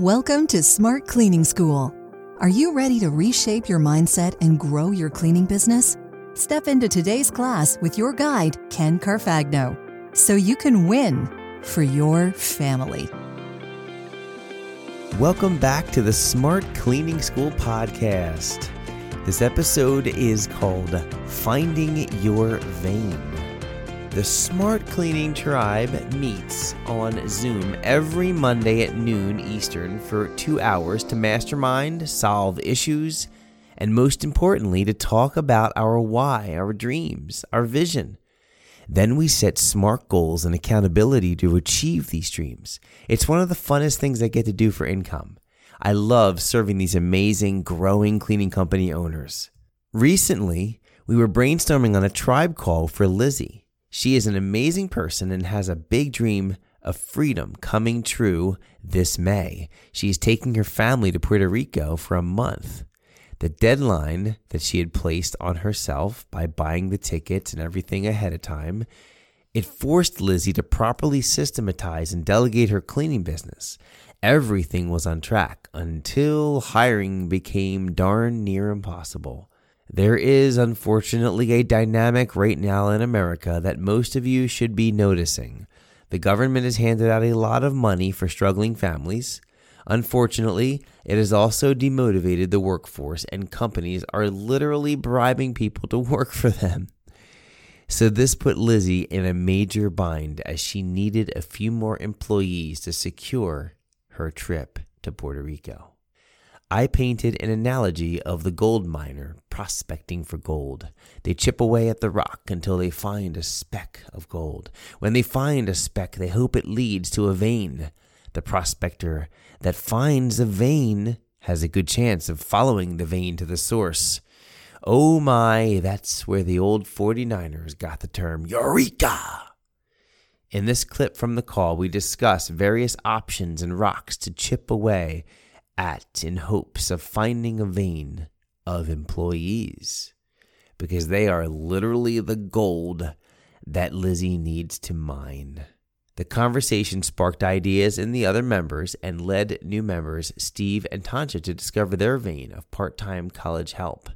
Welcome to Smart Cleaning School. Are you ready to reshape your mindset and grow your cleaning business? Step into today's class with your guide, Ken Carfagno, so you can win for your family. Welcome back to the Smart Cleaning School podcast. This episode is called Finding Your Vein. The Smart Cleaning Tribe meets on Zoom every Monday at noon Eastern for two hours to mastermind, solve issues, and most importantly, to talk about our why, our dreams, our vision. Then we set smart goals and accountability to achieve these dreams. It's one of the funnest things I get to do for income. I love serving these amazing, growing cleaning company owners. Recently, we were brainstorming on a tribe call for Lizzie. She is an amazing person and has a big dream of freedom coming true this May. She is taking her family to Puerto Rico for a month. The deadline that she had placed on herself by buying the tickets and everything ahead of time, it forced Lizzie to properly systematize and delegate her cleaning business. Everything was on track until hiring became darn near impossible. There is unfortunately a dynamic right now in America that most of you should be noticing. The government has handed out a lot of money for struggling families. Unfortunately, it has also demotivated the workforce, and companies are literally bribing people to work for them. So, this put Lizzie in a major bind as she needed a few more employees to secure her trip to Puerto Rico. I painted an analogy of the gold miner prospecting for gold. They chip away at the rock until they find a speck of gold. When they find a speck, they hope it leads to a vein. The prospector that finds a vein has a good chance of following the vein to the source. Oh my, that's where the old 49ers got the term Eureka! In this clip from the call, we discuss various options and rocks to chip away at in hopes of finding a vein of employees because they are literally the gold that Lizzie needs to mine. The conversation sparked ideas in the other members and led new members, Steve and Tansha, to discover their vein of part time college help.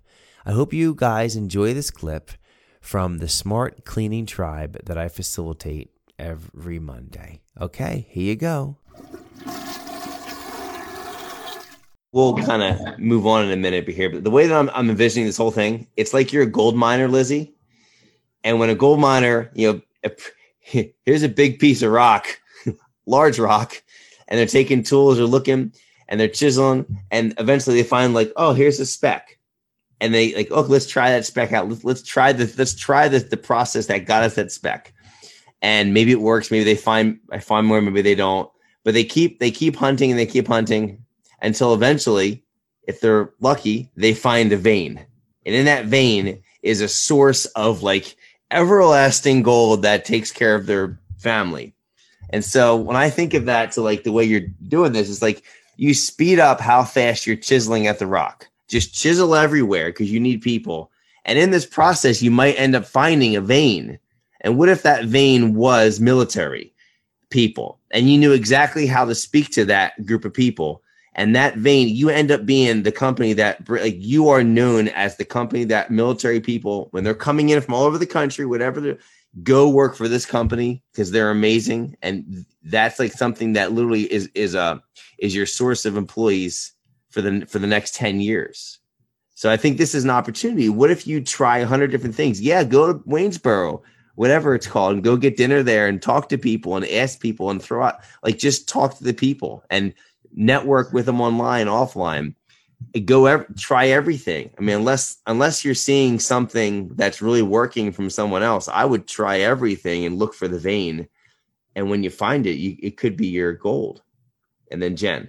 I hope you guys enjoy this clip from the Smart Cleaning Tribe that I facilitate every Monday. Okay, here you go we'll kind of move on in a minute here. But the way that I'm, I'm envisioning this whole thing, it's like you're a gold miner, Lizzie. And when a gold miner, you know, here's a big piece of rock, large rock, and they're taking tools or looking and they're chiseling, and eventually they find like, oh, here's a speck. And they like, oh, let's try that speck out. Let's, let's try the let's try the, the process that got us that speck. And maybe it works. Maybe they find I find more. Maybe they don't. But they keep they keep hunting and they keep hunting until eventually, if they're lucky, they find a vein. And in that vein is a source of like everlasting gold that takes care of their family. And so when I think of that to like the way you're doing this, it's like you speed up how fast you're chiseling at the rock. Just chisel everywhere because you need people. And in this process, you might end up finding a vein. And what if that vein was military people and you knew exactly how to speak to that group of people? And that vein you end up being the company that like you are known as the company that military people when they're coming in from all over the country whatever go work for this company because they're amazing. And that's like something that literally is is a uh, is your source of employees for the for the next 10 years. So i think this is an opportunity. What if you try 100 different things? Yeah go to waynesboro whatever it's called and go get dinner there and talk to people and ask people and throw out like just talk to the people. And network with them online, offline. Go ev- try everything. I mean, unless unless you're seeing something that's really working from someone else, I would try everything and look for the vein. And when you find it, you, it could be your gold. And then Jen.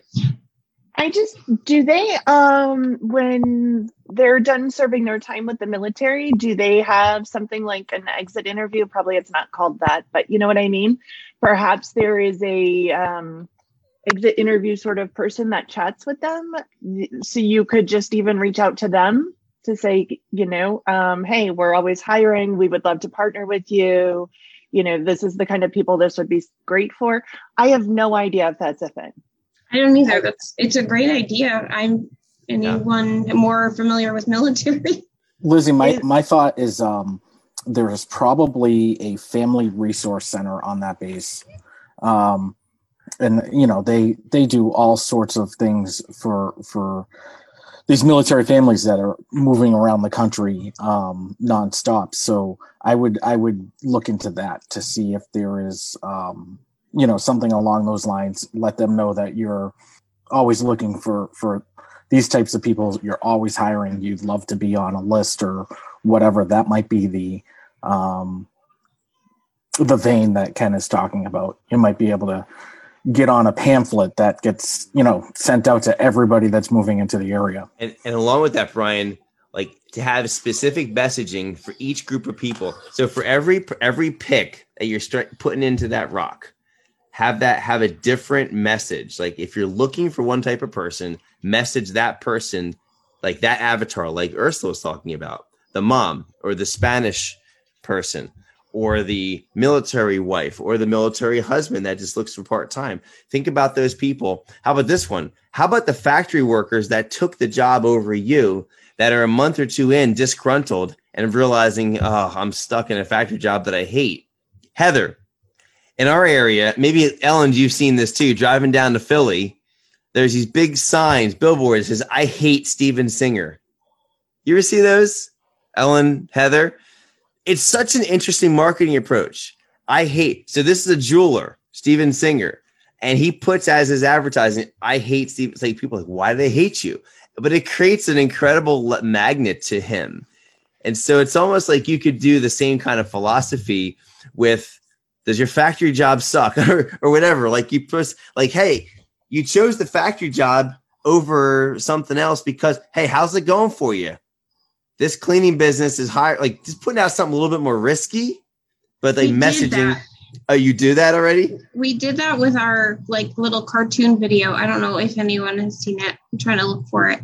I just do they um when they're done serving their time with the military, do they have something like an exit interview? Probably it's not called that, but you know what I mean? Perhaps there is a um exit interview sort of person that chats with them. So you could just even reach out to them to say, you know, um, hey, we're always hiring. We would love to partner with you. You know, this is the kind of people this would be great for. I have no idea if that's a thing. I don't either. That's it's a great idea. I'm anyone yeah. more familiar with military. Lizzie, my, my thought is um, there's probably a family resource center on that base. Um, and you know they they do all sorts of things for for these military families that are moving around the country um, nonstop. So I would I would look into that to see if there is um, you know something along those lines. Let them know that you're always looking for for these types of people. You're always hiring. You'd love to be on a list or whatever. That might be the um, the vein that Ken is talking about. You might be able to get on a pamphlet that gets you know sent out to everybody that's moving into the area. And, and along with that brian like to have specific messaging for each group of people. So for every every pick that you're start putting into that rock have that have a different message. Like if you're looking for one type of person message that person like that avatar like ursula was talking about the mom or the spanish person or the military wife or the military husband that just looks for part time. Think about those people. How about this one? How about the factory workers that took the job over you that are a month or two in disgruntled and realizing, oh, I'm stuck in a factory job that I hate? Heather, in our area, maybe Ellen, you've seen this too, driving down to Philly. There's these big signs, billboards says, I hate Steven Singer. You ever see those? Ellen, Heather? It's such an interesting marketing approach. I hate so this is a jeweler, Steven Singer, and he puts as his advertising, I hate Steven. Like people like, why do they hate you? But it creates an incredible magnet to him. And so it's almost like you could do the same kind of philosophy with does your factory job suck or, or whatever? Like you put like, hey, you chose the factory job over something else because hey, how's it going for you? This cleaning business is higher, like just putting out something a little bit more risky, but like we messaging. Oh, you do that already? We did that with our like little cartoon video. I don't know if anyone has seen it. I'm trying to look for it.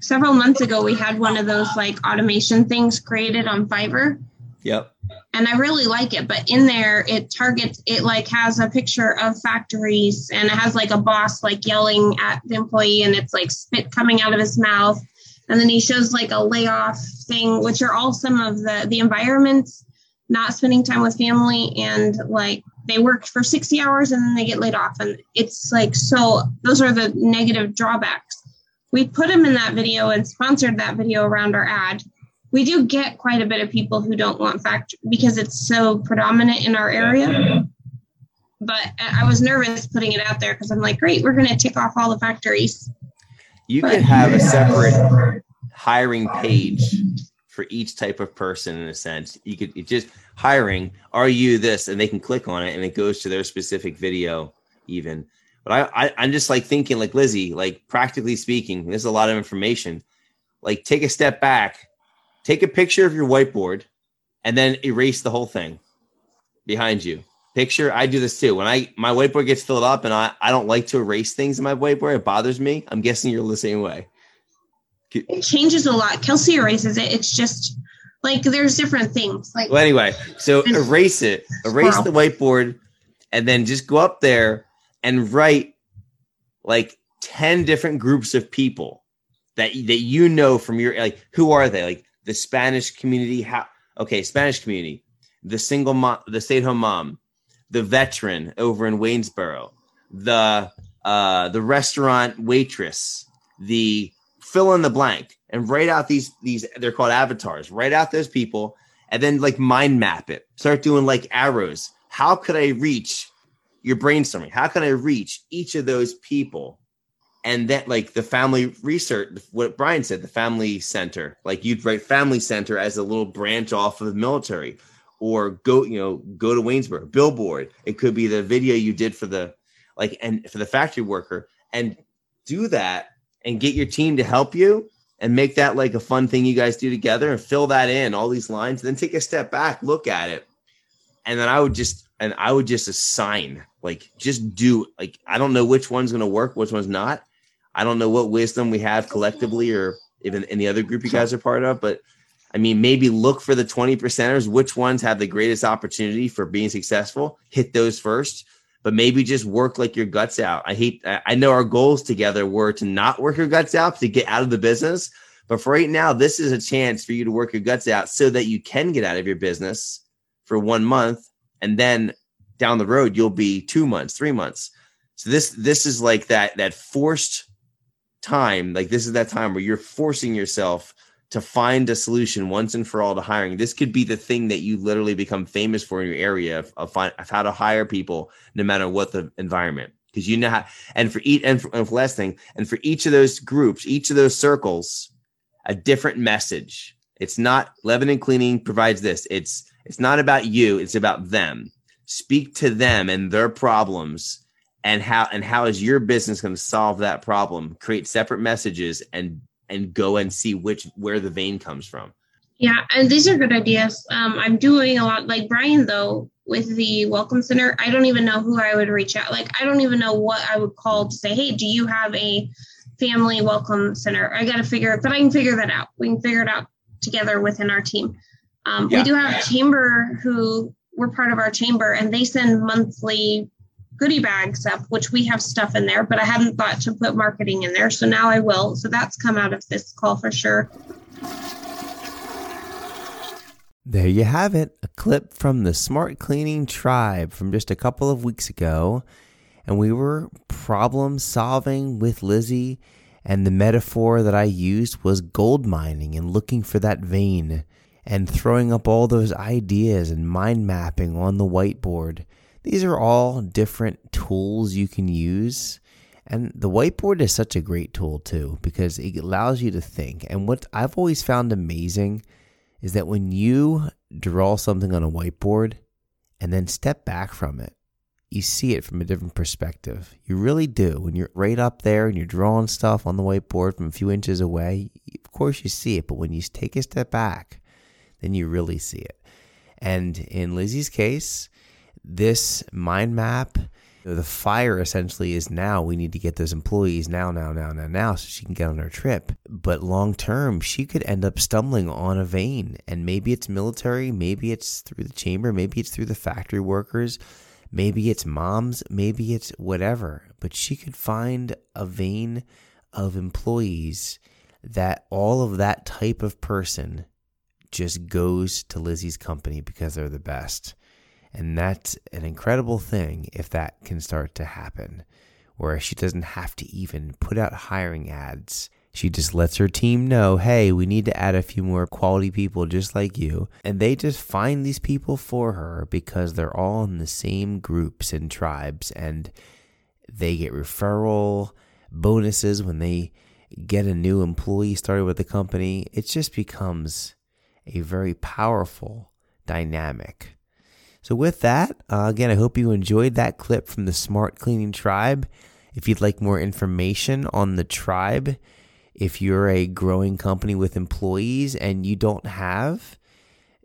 Several months ago, we had one of those like automation things created on Fiverr. Yep. And I really like it, but in there it targets it like has a picture of factories and it has like a boss like yelling at the employee and it's like spit coming out of his mouth and then he shows like a layoff thing which are all some of the the environments not spending time with family and like they work for 60 hours and then they get laid off. And it's like so those are the negative drawbacks. We put them in that video and sponsored that video around our ad. We do get quite a bit of people who don't want factory because it's so predominant in our area. But i was nervous putting it out there because i'm like great we're going to tick off all the factories you could have a separate hiring page for each type of person in a sense. You could just hiring, are you this? And they can click on it and it goes to their specific video even. But I, I I'm just like thinking like Lizzie, like practically speaking, there's a lot of information. Like take a step back, take a picture of your whiteboard, and then erase the whole thing behind you picture. I do this too. When I my whiteboard gets filled up and I, I don't like to erase things in my whiteboard, it bothers me. I'm guessing you're the same way. It changes a lot. Kelsey erases it. It's just like there's different things. Like well, anyway, so erase it, erase the whiteboard, and then just go up there and write like 10 different groups of people that that you know from your like who are they? Like the Spanish community, how okay, Spanish community, the single mom, the stay-at-home mom, the veteran over in Waynesboro, the uh, the restaurant waitress, the fill in the blank, and write out these these they're called avatars. Write out those people, and then like mind map it. Start doing like arrows. How could I reach your brainstorming? How can I reach each of those people? And then like the family research, what Brian said, the family center, like you'd write family center as a little branch off of the military or go you know go to waynesboro billboard. It could be the video you did for the like and for the factory worker and do that and get your team to help you and make that like a fun thing you guys do together and fill that in all these lines then take a step back look at it. And then i would just and i would just assign like just do like i don't know which one's going to work which one's not. I don't know what wisdom we have collectively or even in the other group you guys are part of but I mean, maybe look for the 20 percenters, which ones have the greatest opportunity for being successful, hit those first. but maybe just work like your guts out. I hate, I know our goals together were to not work your guts out to get out of the business. But for right now, this is a chance for you to work your guts out so that you can get out of your business for one month. And then down the road, you'll be two months, three months. So this, this is like that, that forced time. Like this is that time where you're forcing yourself to find a solution once and for all to hiring. This could be the thing that you literally become famous for in your area of, of, find, of how to hire people no matter what the environment. Because you know how, and for each, and for, and for last thing, and for each of those groups, each of those circles, a different message. It's not Lebanon Cleaning provides this. It's it's not about you. It's about them. Speak to them and their problems and how and how is your business going to solve that problem? Create separate messages and and go and see which where the vein comes from. Yeah, and these are good ideas. Um, I'm doing a lot like Brian though with the welcome center. I don't even know who I would reach out. Like I don't even know what I would call to say, hey, do you have a family welcome center? I got to figure, but I can figure that out. We can figure it out together within our team. Um, yeah. We do have a chamber who we're part of our chamber, and they send monthly goodie bags up, which we have stuff in there, but I hadn't thought to put marketing in there. So now I will. So that's come out of this call for sure. There you have it, a clip from the Smart Cleaning Tribe from just a couple of weeks ago. And we were problem solving with Lizzie. And the metaphor that I used was gold mining and looking for that vein and throwing up all those ideas and mind mapping on the whiteboard. These are all different tools you can use. And the whiteboard is such a great tool too because it allows you to think. And what I've always found amazing is that when you draw something on a whiteboard and then step back from it, you see it from a different perspective. You really do. When you're right up there and you're drawing stuff on the whiteboard from a few inches away, of course you see it. But when you take a step back, then you really see it. And in Lizzie's case, this mind map, the fire essentially is now we need to get those employees now, now, now, now, now, so she can get on her trip. But long term, she could end up stumbling on a vein. And maybe it's military, maybe it's through the chamber, maybe it's through the factory workers, maybe it's moms, maybe it's whatever. But she could find a vein of employees that all of that type of person just goes to Lizzie's company because they're the best. And that's an incredible thing if that can start to happen, where she doesn't have to even put out hiring ads. She just lets her team know, hey, we need to add a few more quality people just like you. And they just find these people for her because they're all in the same groups and tribes. And they get referral bonuses when they get a new employee started with the company. It just becomes a very powerful dynamic. So, with that, uh, again, I hope you enjoyed that clip from the Smart Cleaning Tribe. If you'd like more information on the tribe, if you're a growing company with employees and you don't have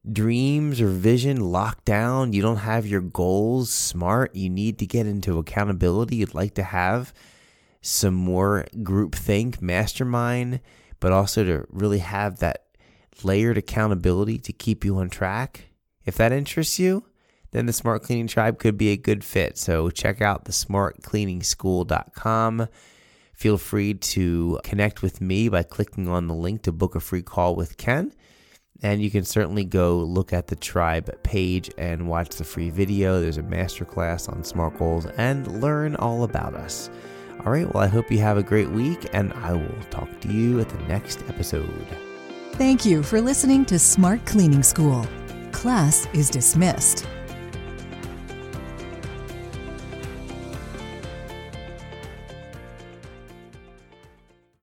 dreams or vision locked down, you don't have your goals smart, you need to get into accountability, you'd like to have some more group think, mastermind, but also to really have that layered accountability to keep you on track. If that interests you, then the Smart Cleaning Tribe could be a good fit. So check out the smartcleaningschool.com. Feel free to connect with me by clicking on the link to book a free call with Ken. And you can certainly go look at the tribe page and watch the free video. There's a masterclass on SMART goals and learn all about us. All right, well, I hope you have a great week, and I will talk to you at the next episode. Thank you for listening to Smart Cleaning School. Class is dismissed.